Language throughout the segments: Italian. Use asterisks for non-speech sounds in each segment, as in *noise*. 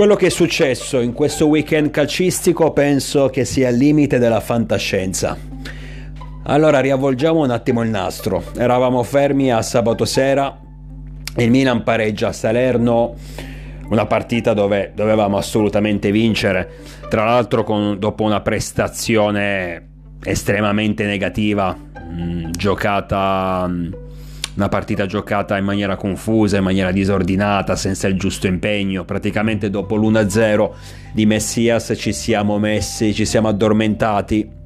Quello che è successo in questo weekend calcistico penso che sia al limite della fantascienza. Allora riavvolgiamo un attimo il nastro. Eravamo fermi a sabato sera, il Milan pareggia a Salerno, una partita dove dovevamo assolutamente vincere, tra l'altro con, dopo una prestazione estremamente negativa, mh, mm, giocata... Mh, mm, una partita giocata in maniera confusa, in maniera disordinata, senza il giusto impegno. Praticamente dopo l'1-0 di Messias ci siamo messi, ci siamo addormentati.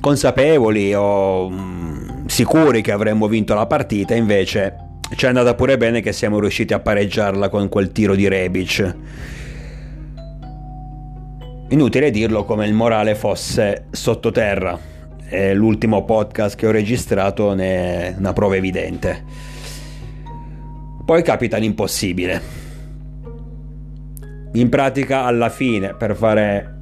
Consapevoli o mm, sicuri che avremmo vinto la partita, invece ci è andata pure bene che siamo riusciti a pareggiarla con quel tiro di Rebic. Inutile dirlo come il morale fosse sottoterra e l'ultimo podcast che ho registrato ne è una prova evidente. Poi capita l'impossibile. In pratica, alla fine, per fare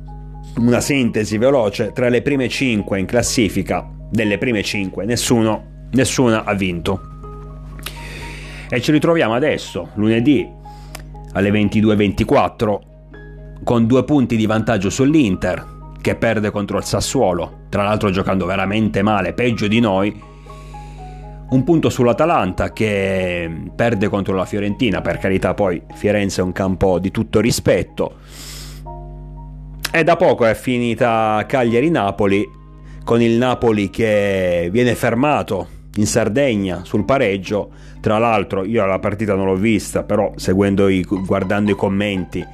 una sintesi veloce, tra le prime 5 in classifica, delle prime 5, nessuno, nessuna ha vinto. E ci ritroviamo adesso, lunedì, alle 22.24, con due punti di vantaggio sull'Inter, che perde contro il Sassuolo, tra l'altro giocando veramente male, peggio di noi. Un punto sull'Atalanta che perde contro la Fiorentina, per carità poi Firenze è un campo di tutto rispetto. E da poco è finita Cagliari-Napoli, con il Napoli che viene fermato in Sardegna sul pareggio. Tra l'altro io la partita non l'ho vista, però seguendo i, guardando i commenti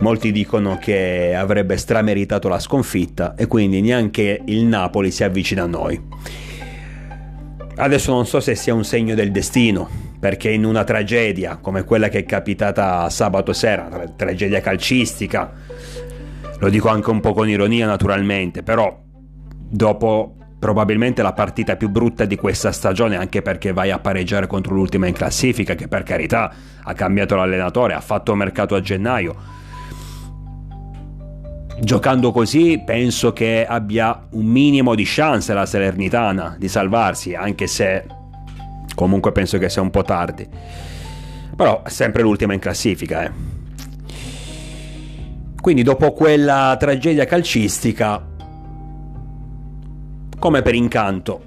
Molti dicono che avrebbe strameritato la sconfitta e quindi neanche il Napoli si avvicina a noi. Adesso non so se sia un segno del destino, perché in una tragedia come quella che è capitata sabato sera, una tragedia calcistica, lo dico anche un po' con ironia naturalmente, però dopo probabilmente la partita più brutta di questa stagione, anche perché vai a pareggiare contro l'ultima in classifica, che per carità ha cambiato l'allenatore, ha fatto mercato a gennaio, giocando così penso che abbia un minimo di chance la Salernitana di salvarsi, anche se comunque penso che sia un po' tardi. Però sempre l'ultima in classifica, eh. Quindi dopo quella tragedia calcistica, come per incanto,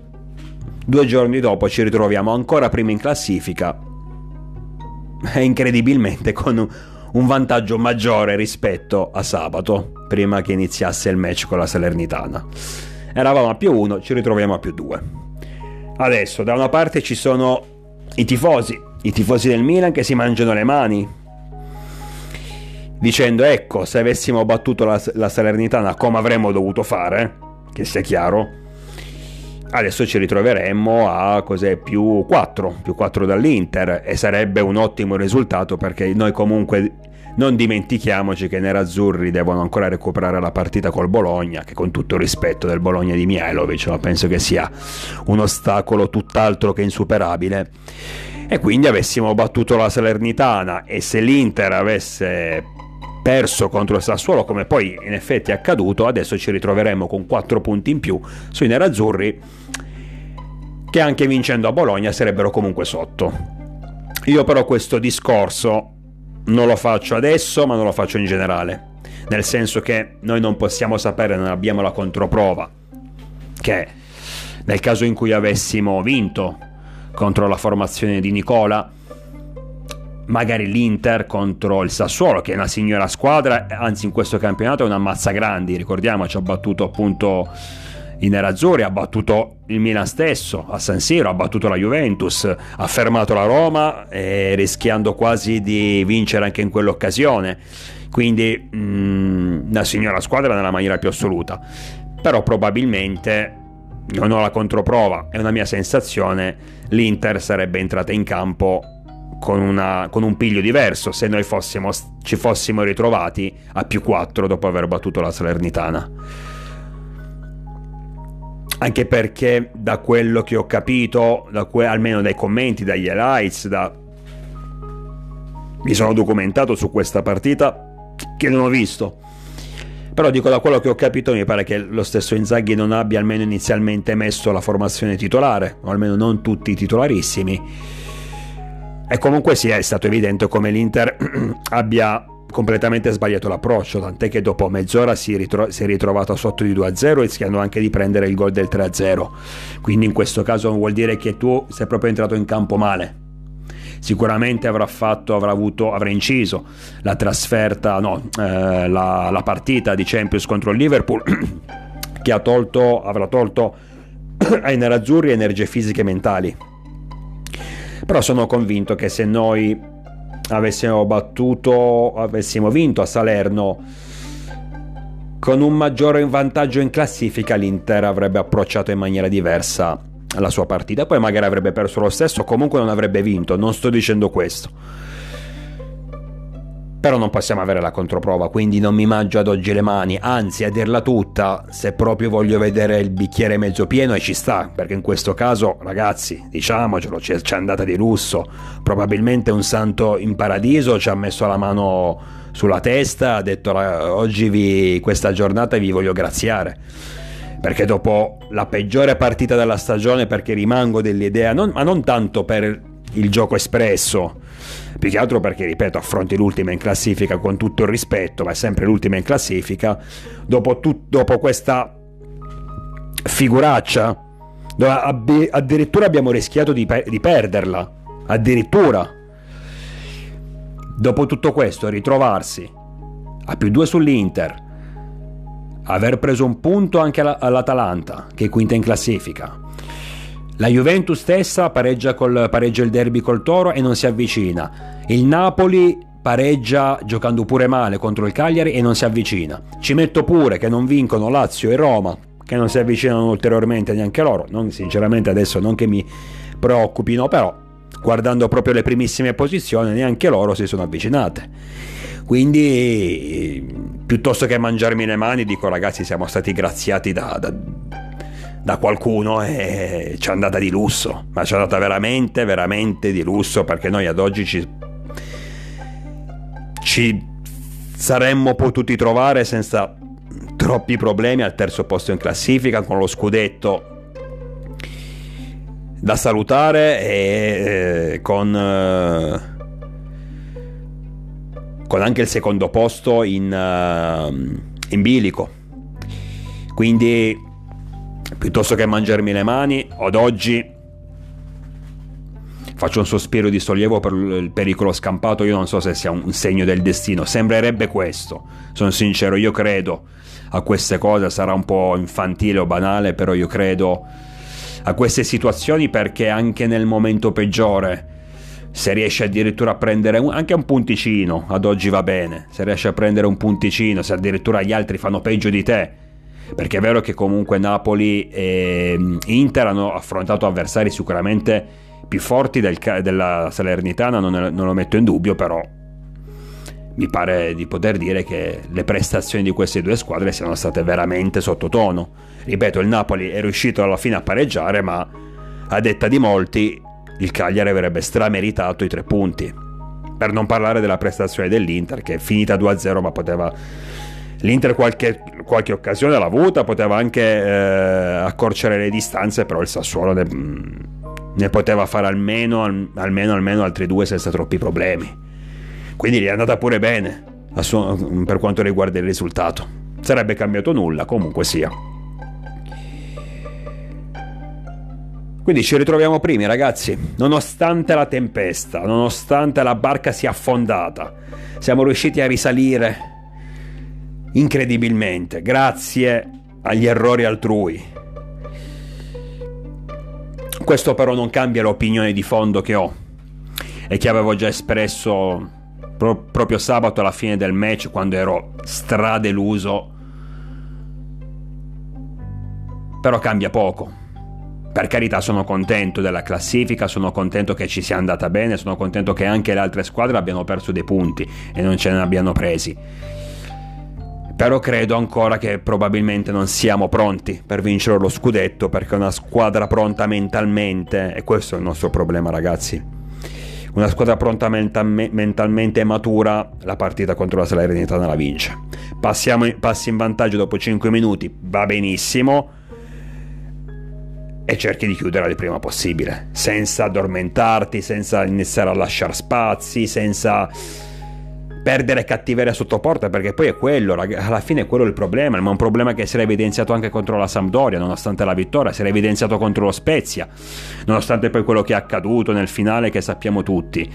due giorni dopo ci ritroviamo ancora prima in classifica e *laughs* incredibilmente con un vantaggio maggiore rispetto a sabato prima che iniziasse il match con la Salernitana. Eravamo a più 1, ci ritroviamo a più 2. Adesso da una parte ci sono i tifosi, i tifosi del Milan che si mangiano le mani, dicendo ecco se avessimo battuto la, la Salernitana come avremmo dovuto fare, che sia chiaro, adesso ci ritroveremmo a cos'è più 4, più 4 dall'Inter e sarebbe un ottimo risultato perché noi comunque non dimentichiamoci che i nerazzurri devono ancora recuperare la partita col Bologna, che con tutto il rispetto del Bologna di Mihailovic, ma penso che sia un ostacolo tutt'altro che insuperabile. E quindi avessimo battuto la Salernitana e se l'Inter avesse perso contro il Sassuolo, come poi in effetti è accaduto, adesso ci ritroveremo con 4 punti in più sui nerazzurri, che anche vincendo a Bologna sarebbero comunque sotto. Io però questo discorso non lo faccio adesso, ma non lo faccio in generale. Nel senso che noi non possiamo sapere, non abbiamo la controprova, che nel caso in cui avessimo vinto contro la formazione di Nicola, magari l'Inter contro il Sassuolo, che è una signora squadra, anzi in questo campionato è una mazza grandi, ricordiamoci, ha battuto appunto i nerazzurri, ha battuto il Milan stesso a San Siro, ha battuto la Juventus, ha fermato la Roma eh, rischiando quasi di vincere anche in quell'occasione. Quindi mh, mm, una signora squadra nella maniera più assoluta. Però probabilmente non ho la controprova, è una mia sensazione, l'Inter sarebbe entrata in campo con, una, con, un piglio diverso se noi fossimo, ci fossimo ritrovati a più 4 dopo aver battuto la Salernitana anche perché da quello che ho capito, da que- almeno dai commenti, dagli highlights, da... mi sono documentato su questa partita che non ho visto. Però dico da quello che ho capito mi pare che lo stesso Inzaghi non abbia almeno inizialmente messo la formazione titolare, o almeno non tutti i titolarissimi. E comunque sì, è stato evidente come l'Inter *clears throat* abbia completamente sbagliato l'approccio, tant'è che dopo mezz'ora si, ritro- si, è ritrovato sotto di 2-0 rischiando anche di prendere il gol del 3-0. Quindi in questo caso vuol dire che tu sei proprio entrato in campo male. Sicuramente avrà fatto, avrà avuto, avrà inciso la trasferta, no, eh, la, la partita di Champions contro il Liverpool *clears throat* che ha tolto, avrà tolto *clears throat* ai nerazzurri energie fisiche e mentali però sono convinto che se noi avessimo battuto, avessimo vinto a Salerno con un maggiore vantaggio in classifica l'Inter avrebbe approcciato in maniera diversa la sua partita, poi magari avrebbe perso lo stesso, comunque non avrebbe vinto, non sto dicendo questo però non possiamo avere la controprova, quindi non mi mangio ad oggi le mani, anzi a dirla tutta, se proprio voglio vedere il bicchiere mezzo pieno e ci sta, perché in questo caso ragazzi, diciamocelo, ci è andata di lusso, probabilmente un santo in paradiso ci ha messo la mano sulla testa, ha detto oggi vi, questa giornata vi voglio graziare. Perché dopo la peggiore partita della stagione, perché rimango dell'idea, non, ma non tanto per il gioco espresso, più che altro perché, ripeto, affronti l'ultima in classifica con tutto il rispetto, ma è sempre l'ultima in classifica, dopo, tut- dopo questa figuraccia, dove ab- addirittura abbiamo rischiato di, di perderla, addirittura. Dopo tutto questo, ritrovarsi a più due sull'Inter, aver preso un punto anche all'Atalanta, che è quinta in classifica, la Juventus stessa pareggia, col, pareggia il derby col Toro e non si avvicina. Il Napoli pareggia giocando pure male contro il Cagliari e non si avvicina. Ci metto pure che non vincono Lazio e Roma, che non si avvicinano ulteriormente neanche loro. Non, sinceramente adesso non che mi preoccupino, però guardando proprio le primissime posizioni neanche loro si sono avvicinate. Quindi piuttosto che mangiarmi le mani dico ragazzi siamo stati graziati da, da da qualcuno e ci è andata di lusso, ma ci è andata veramente, veramente di lusso perché noi ad oggi ci, ci saremmo potuti trovare senza troppi problemi al terzo posto in classifica con lo scudetto da salutare e eh, con, eh, con anche il secondo posto in, uh, in bilico. Quindi piuttosto che mangiarmi le mani, ad oggi faccio un sospiro di sollievo per il pericolo scampato, io non so se sia un segno del destino, sembrerebbe questo, sono sincero, io credo a queste cose, sarà un po' infantile o banale, però io credo a queste situazioni perché anche nel momento peggiore, se riesci addirittura a prendere un, anche un punticino, ad oggi va bene, se riesci a prendere un punticino, se addirittura gli altri fanno peggio di te, perché è vero che comunque Napoli e Inter hanno affrontato avversari sicuramente più forti del, della Salernitana, non, non lo metto in dubbio, però mi pare di poter dire che le prestazioni di queste due squadre siano state veramente sottotono. Ripeto, il Napoli è riuscito alla fine a pareggiare, ma a detta di molti il Cagliari avrebbe strameritato i tre punti. Per non parlare della prestazione dell'Inter che è finita 2-0 ma poteva L'Inter qualche, qualche occasione l'ha avuta, poteva anche eh, accorciare le distanze, però il Sassuolo ne, ne poteva fare almeno, almeno, almeno altri due senza troppi problemi. Quindi gli è andata pure bene suo, per quanto riguarda il risultato. Sarebbe cambiato nulla, comunque sia. Quindi ci ritroviamo primi ragazzi, nonostante la tempesta, nonostante la barca sia affondata, siamo riusciti a risalire incredibilmente, grazie agli errori altrui. Questo però non cambia l'opinione di fondo che ho e che avevo già espresso pro- proprio sabato alla fine del match quando ero stradeluso. Però cambia poco. Per carità sono contento della classifica, sono contento che ci sia andata bene, sono contento che anche le altre squadre abbiano perso dei punti e non ce ne abbiano presi però credo ancora che probabilmente non siamo pronti per vincere lo scudetto perché una squadra pronta mentalmente, e questo è il nostro problema ragazzi, una squadra pronta mentalmente matura, la partita contro la Salernitana la vince. Passiamo, passi in vantaggio dopo 5 minuti, va benissimo, e cerchi di chiudere il prima possibile, senza addormentarti, senza iniziare a lasciare spazi, senza perdere cattiveria sotto porta perché poi è quello, alla fine è quello il problema, ma è un problema che si era evidenziato anche contro la Sampdoria, nonostante la vittoria, si era evidenziato contro lo Spezia, nonostante poi quello che è accaduto nel finale che sappiamo tutti.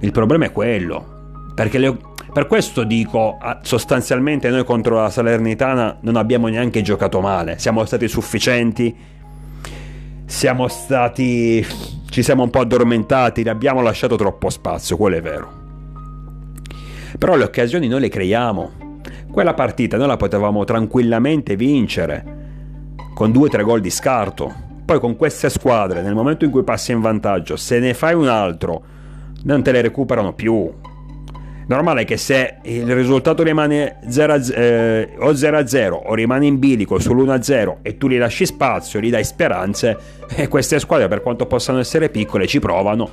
Il problema è quello, perché le, per questo dico, sostanzialmente noi contro la Salernitana non abbiamo neanche giocato male, siamo stati sufficienti, siamo stati... ci siamo un po' addormentati, abbiamo lasciato troppo spazio, quello è vero. Però le occasioni noi le creiamo. Quella partita noi la potevamo tranquillamente vincere con due o tre gol di scarto. Poi con queste squadre, nel momento in cui passi in vantaggio, se ne fai un altro, non te le recuperano più. Normale che se il risultato rimane 0 eh, o 0-0 o rimane in bilico sull'1-0 e tu gli lasci spazio, gli dai speranze, e queste squadre per quanto possano essere piccole ci provano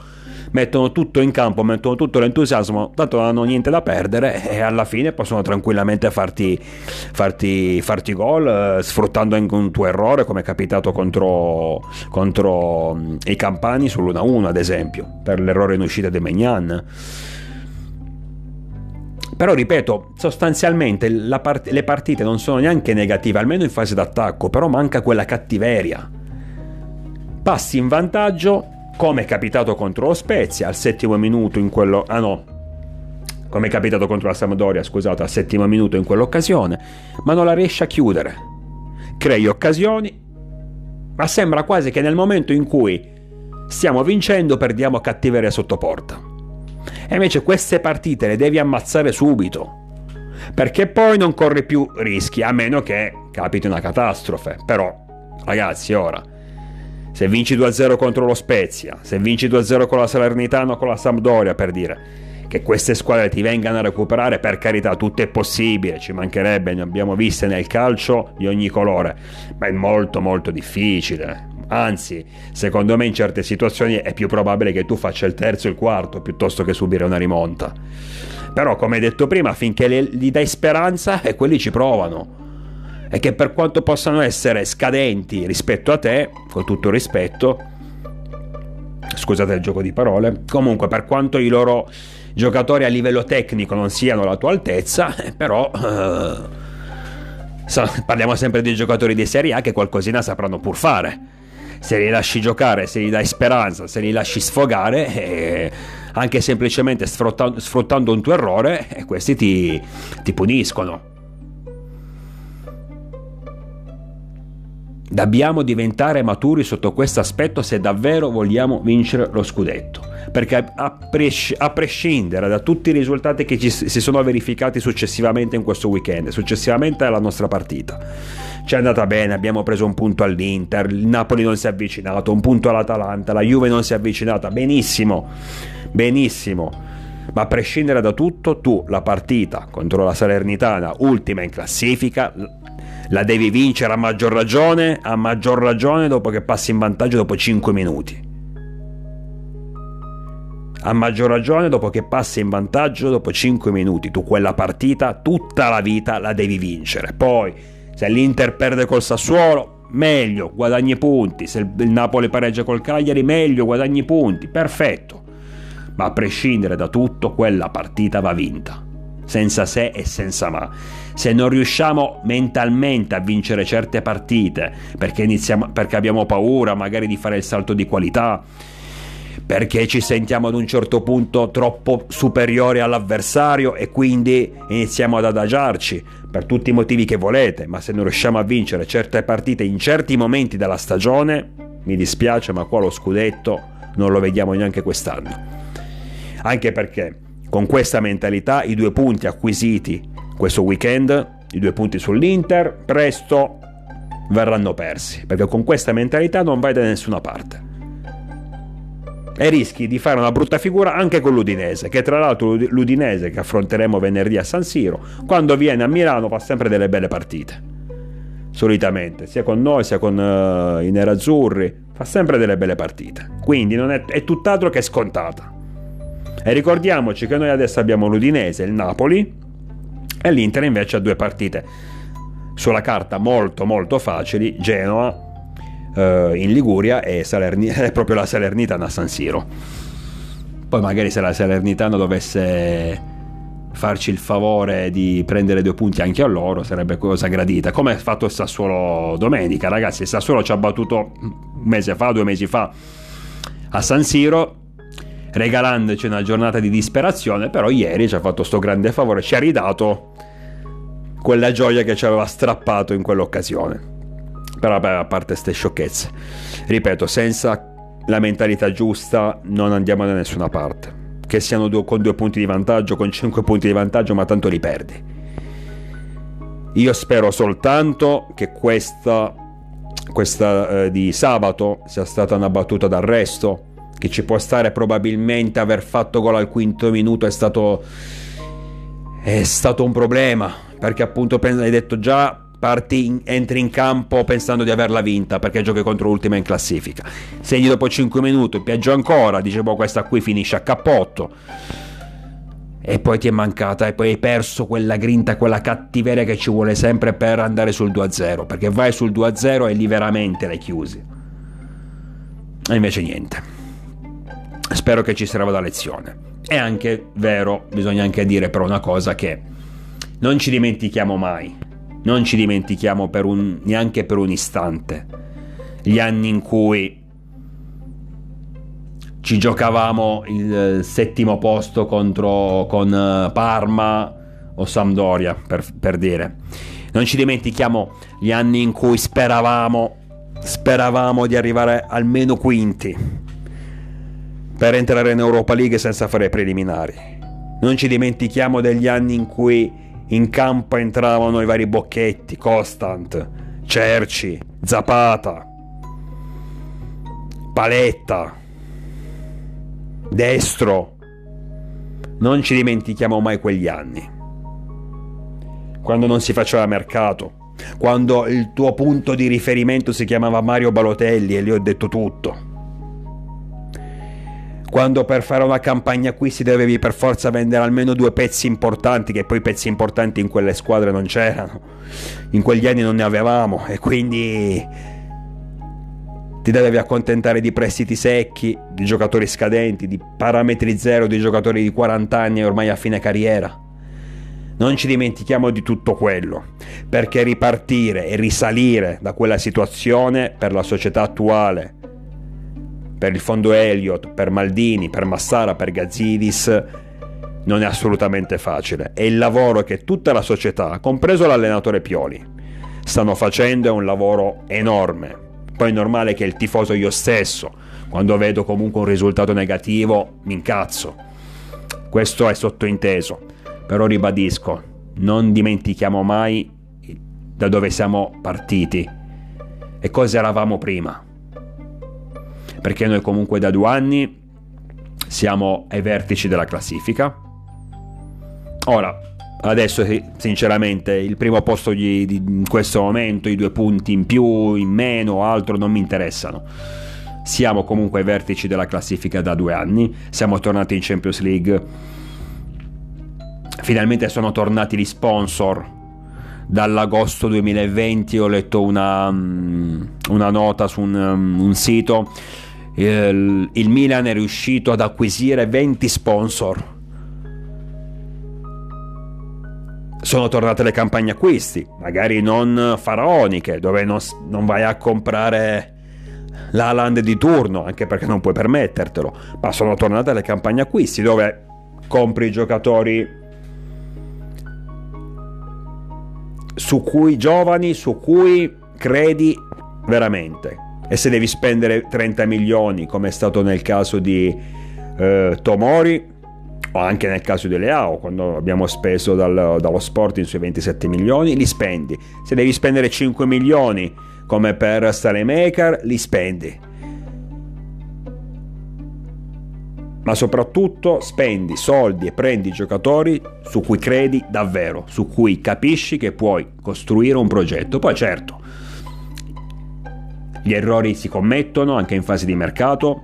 mettono tutto in campo, mettono tutto l'entusiasmo, tanto non hanno niente da perdere e alla fine possono tranquillamente farti, farti, farti gol eh, sfruttando anche un tuo errore come è capitato contro, contro mm, i Campani sull'1-1 ad esempio, per l'errore in uscita di Megnan. Però ripeto, sostanzialmente part- le partite non sono neanche negative, almeno in fase d'attacco, però manca quella cattiveria. Passi in vantaggio, come è capitato contro lo Spezia al settimo minuto in quello... ah no, come è capitato contro la Sampdoria, scusate, al settimo minuto in quell'occasione, ma non la riesce a chiudere. Crei occasioni, ma sembra quasi che nel momento in cui stiamo vincendo perdiamo cattiveria sotto porta. E invece queste partite le devi ammazzare subito, perché poi non corri più rischi, a meno che capiti una catastrofe. Però, ragazzi, ora se vinci 2-0 contro lo Spezia, se vinci 2-0 con la Salernitana o con la Sampdoria, per dire che queste squadre ti vengano a recuperare, per carità, tutto è possibile, ci mancherebbe, ne abbiamo viste nel calcio di ogni colore, ma è molto molto difficile. Anzi, secondo me in certe situazioni è più probabile che tu faccia il terzo e il quarto piuttosto che subire una rimonta. Però, come detto prima, finché gli dai speranza, e quelli ci provano e che per quanto possano essere scadenti rispetto a te, con tutto rispetto, scusate il gioco di parole, comunque per quanto i loro giocatori a livello tecnico non siano alla tua altezza, eh, però eh, parliamo sempre di giocatori di Serie A che qualcosina sapranno pur fare. Se li lasci giocare, se gli dai speranza, se li lasci sfogare, eh, anche semplicemente sfruttando, sfruttando, un tuo errore, questi ti, ti puniscono. Dobbiamo diventare maturi sotto questo aspetto se davvero vogliamo vincere lo scudetto. Perché a, pres- a prescindere da tutti i risultati che ci, si sono verificati successivamente in questo weekend, successivamente alla nostra partita, ci è andata bene, abbiamo preso un punto all'Inter, il Napoli non si è avvicinato, un punto all'Atalanta, la Juve non si è avvicinata, benissimo, benissimo. Ma a prescindere da tutto, tu la partita contro la Salernitana, ultima in classifica, la devi vincere a maggior ragione, a maggior ragione dopo che passi in vantaggio dopo 5 minuti. A maggior ragione dopo che passi in vantaggio dopo 5 minuti. Tu quella partita tutta la vita la devi vincere. Poi, se l'Inter perde col Sassuolo, meglio, guadagni punti. Se il Napoli pareggia col Cagliari, meglio, guadagni punti. Perfetto. Ma a prescindere da tutto, quella partita va vinta. Senza se e senza ma se non riusciamo mentalmente a vincere certe partite perché, iniziamo, perché abbiamo paura magari di fare il salto di qualità, perché ci sentiamo ad un certo punto troppo superiori all'avversario e quindi iniziamo ad adagiarci per tutti i motivi che volete, ma se non riusciamo a vincere certe partite in certi momenti della stagione, mi dispiace, ma qua lo scudetto non lo vediamo neanche quest'anno. Anche perché con questa mentalità i due punti acquisiti questo weekend i due punti sull'Inter presto verranno persi, perché con questa mentalità non vai da nessuna parte. E rischi di fare una brutta figura anche con l'Udinese, che tra l'altro l'Udinese che affronteremo venerdì a San Siro, quando viene a Milano fa sempre delle belle partite. Solitamente, sia con noi sia con uh, i nerazzurri, fa sempre delle belle partite. Quindi è, è tutt'altro che scontata. E ricordiamoci che noi adesso abbiamo l'Udinese, il Napoli, e l'Inter invece ha due partite. Sulla carta molto molto facili, Genoa, eh, in Liguria è, Salerni- *laughs* è proprio la Salernitana a San Siro. Poi magari se la Salernitana dovesse farci il favore di prendere due punti anche a loro sarebbe cosa gradita. Come ha fatto il Sassuolo domenica ragazzi. Il Sassuolo ci ha battuto un mese fa due mesi fa a San Siro regalandoci una giornata di disperazione però ieri ci ha fatto sto grande favore ci ha ridato quella gioia che ci aveva strappato in quell'occasione però vabbè, a parte queste sciocchezze ripeto senza la mentalità giusta non andiamo da nessuna parte che siano due, con due punti di vantaggio, con cinque punti di vantaggio, ma tanto li perdi. Io spero soltanto che questa, questa eh, di sabato sia stata una battuta d'arresto, che ci può stare probabilmente aver fatto gol al quinto minuto è stato, è stato un problema, perché appunto hai detto già parti in, entri in campo pensando di averla vinta perché giochi contro l'ultima in classifica. Segni dopo 5 minuti, peggio ancora, dice boh questa qui finisce a cappotto. E poi ti è mancata e poi hai perso quella grinta, quella cattiveria che ci vuole sempre per andare sul 2-0, perché vai sul 2-0 e lì veramente l'hai chiusi. E invece niente. Spero che ci serva la lezione. È anche vero, bisogna anche dire però una cosa che non ci dimentichiamo mai non ci dimentichiamo per un, neanche per un istante gli anni in cui ci giocavamo il settimo posto contro con eh, Parma o Sampdoria, per, per dire. Non ci dimentichiamo gli anni in cui speravamo, speravamo di arrivare almeno quinti per entrare in Europa League senza fare preliminari. Non ci dimentichiamo degli anni in cui in campo entravano i vari Bocchetti, Constant, Cerci, Zapata, Paletta, Destro. Non ci dimentichiamo mai quegli anni. Quando non si faceva mercato, quando il tuo punto di riferimento si chiamava Mario Balotelli e gli ho detto tutto quando per fare una campagna acquisti dovevi per forza vendere almeno due pezzi importanti, che poi pezzi importanti in quelle squadre non c'erano, in quegli anni non ne avevamo e quindi ti dovevi accontentare di prestiti secchi, di giocatori scadenti, di parametri zero di giocatori di 40 anni ormai a fine carriera. Non ci dimentichiamo di tutto quello, perché ripartire e risalire da quella situazione per la società attuale per il fondo Elliott, per Maldini, per Massara, per Gazzidis, non è assolutamente facile. E il lavoro che tutta la società, compreso l'allenatore Pioli, stanno facendo è un lavoro enorme. Poi è normale che il tifoso io stesso, quando vedo comunque un risultato negativo, mi incazzo. Questo è sottointeso. Però ribadisco, non dimentichiamo mai da dove siamo partiti e cosa eravamo prima perché noi comunque da due anni siamo ai vertici della classifica. Ora, adesso sinceramente il primo posto di, di, in questo momento, i due punti in più, in meno, altro non mi interessano. Siamo comunque ai vertici della classifica da due anni, siamo tornati in Champions League. Finalmente sono tornati gli sponsor. Dall'agosto 2020 ho letto una, mm, una nota su un, un sito il, il Milan è riuscito ad acquisire 20 sponsor. Sono tornate le campagne acquisti, magari non faraoniche, dove non, non vai a comprare l'Aland di turno, anche perché non puoi permettertelo, ma sono tornate le campagne acquisti dove compri giocatori su cui giovani, su cui credi veramente e se devi spendere 30 milioni come è stato nel caso di eh, Tomori o anche nel caso di Leao quando abbiamo speso dal, dallo Sporting sui 27 milioni li spendi se devi spendere 5 milioni come per Staremaker li spendi ma soprattutto spendi soldi e prendi giocatori su cui credi davvero, su cui capisci che puoi costruire un progetto. Poi certo, gli errori si commettono anche in fase di mercato.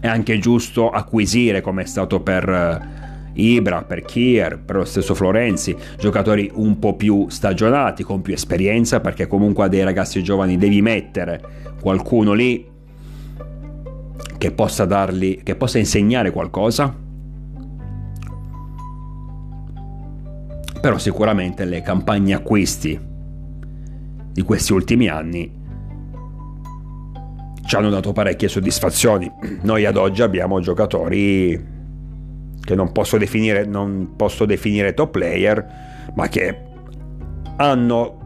È anche giusto acquisire, come è stato per eh, Ibra, per Kier, per lo stesso Florenzi, giocatori un po' più stagionati, con più esperienza, perché comunque a dei ragazzi giovani devi mettere qualcuno lì che possa dargli, che possa insegnare qualcosa. Però sicuramente le campagne acquisti di questi ultimi anni ci hanno dato parecchie soddisfazioni. *clears throat* Noi ad oggi abbiamo giocatori che non posso definire, non posso definire top player, ma che hanno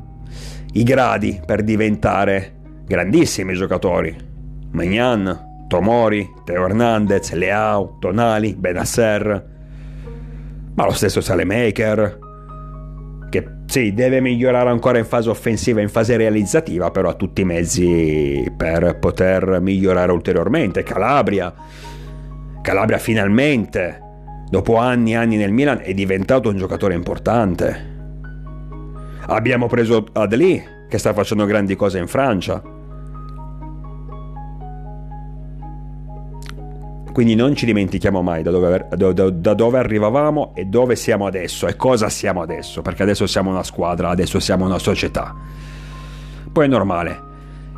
i gradi per diventare grandissimi giocatori. Magnan, Tomori, Teo Hernandez, Leao, Tonali, Benasser, ma lo stesso Salemaker, che sì, deve migliorare ancora in fase offensiva, in fase realizzativa, però ha tutti i mezzi per poter migliorare ulteriormente. Calabria, Calabria finalmente dopo anni e anni nel Milan, è diventato un giocatore importante. Abbiamo preso Adli, che sta facendo grandi cose in Francia. Quindi non ci dimentichiamo mai da dove, da, da, da dove, arrivavamo e dove siamo adesso e cosa siamo adesso, perché adesso siamo una squadra, adesso siamo una società. Poi è normale,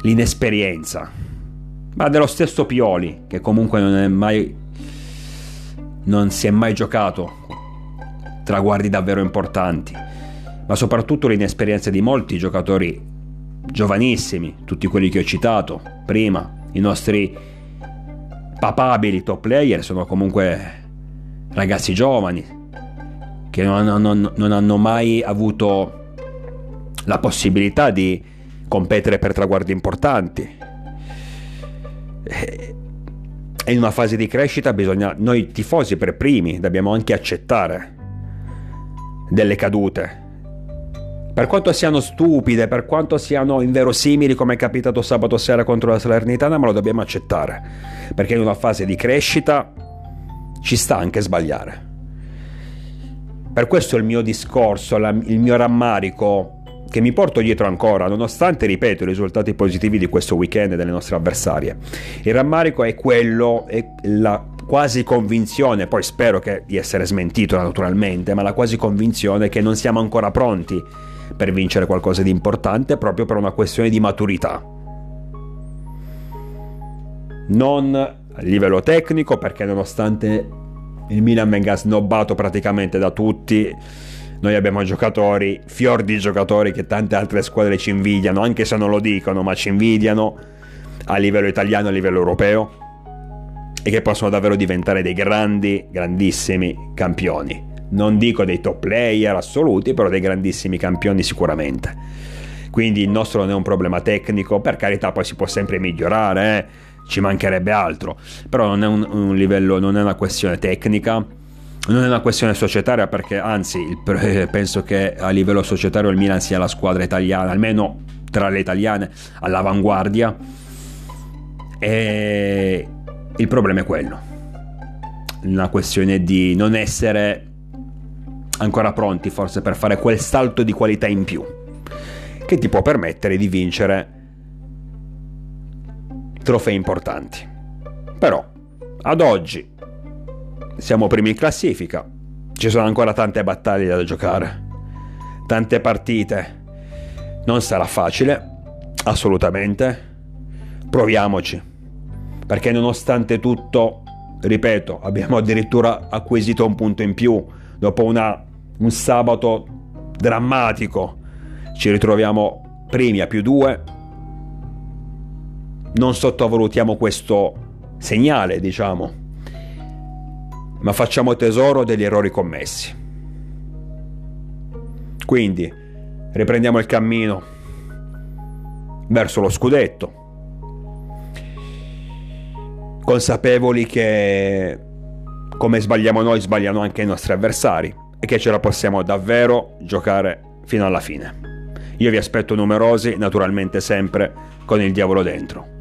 l'inesperienza, ma dello stesso Pioli, che comunque non è mai non si è mai giocato traguardi davvero importanti, ma soprattutto l'inesperienza di molti giocatori giovanissimi, tutti quelli che ho citato prima, i nostri papabili top player sono comunque ragazzi giovani che non, non, non hanno mai avuto la possibilità di competere per traguardi importanti. E e in una fase di crescita bisogna, noi tifosi per primi, dobbiamo anche accettare delle cadute. Per quanto siano stupide, per quanto siano inverosimili come è capitato sabato sera contro la Salernitana, ma lo dobbiamo accettare. Perché in una fase di crescita ci sta anche sbagliare. Per questo il mio discorso, la, il mio rammarico che mi porto dietro ancora, nonostante, ripeto, i risultati positivi di questo weekend delle nostre avversarie. Il rammarico è quello, è la quasi convinzione, poi spero che, di essere smentito naturalmente, ma la quasi convinzione che non siamo ancora pronti per vincere qualcosa di importante proprio per una questione di maturità. Non a livello tecnico, perché nonostante il Milan venga snobbato praticamente da tutti, noi abbiamo giocatori, fior di giocatori che tante altre squadre ci invidiano, anche se non lo dicono, ma ci invidiano a livello italiano a livello europeo e che possono davvero diventare dei grandi, grandissimi campioni. Non dico dei top player assoluti, però dei grandissimi campioni sicuramente. Quindi il nostro non è un problema tecnico, per carità poi si può sempre migliorare, eh? ci mancherebbe altro, però non è un, un livello, non è una questione tecnica non è una questione societaria perché anzi *laughs* penso che a livello societario il Milan sia la squadra italiana, almeno tra le italiane, all'avanguardia. E il problema è quello. Una questione di non essere ancora pronti forse per fare quel salto di qualità in più che ti può permettere di vincere trofei importanti. Però ad oggi siamo primi in classifica, ci sono ancora tante battaglie da giocare, tante partite. Non sarà facile, assolutamente. Proviamoci, perché nonostante tutto, ripeto, abbiamo addirittura acquisito un punto in più dopo una, un sabato drammatico. Ci ritroviamo primi a più due. Non sottovalutiamo questo segnale, diciamo ma facciamo tesoro degli errori commessi. Quindi riprendiamo il cammino verso lo scudetto, consapevoli che come sbagliamo noi sbagliano anche i nostri avversari e che ce la possiamo davvero giocare fino alla fine. Io vi aspetto numerosi, naturalmente sempre con il diavolo dentro.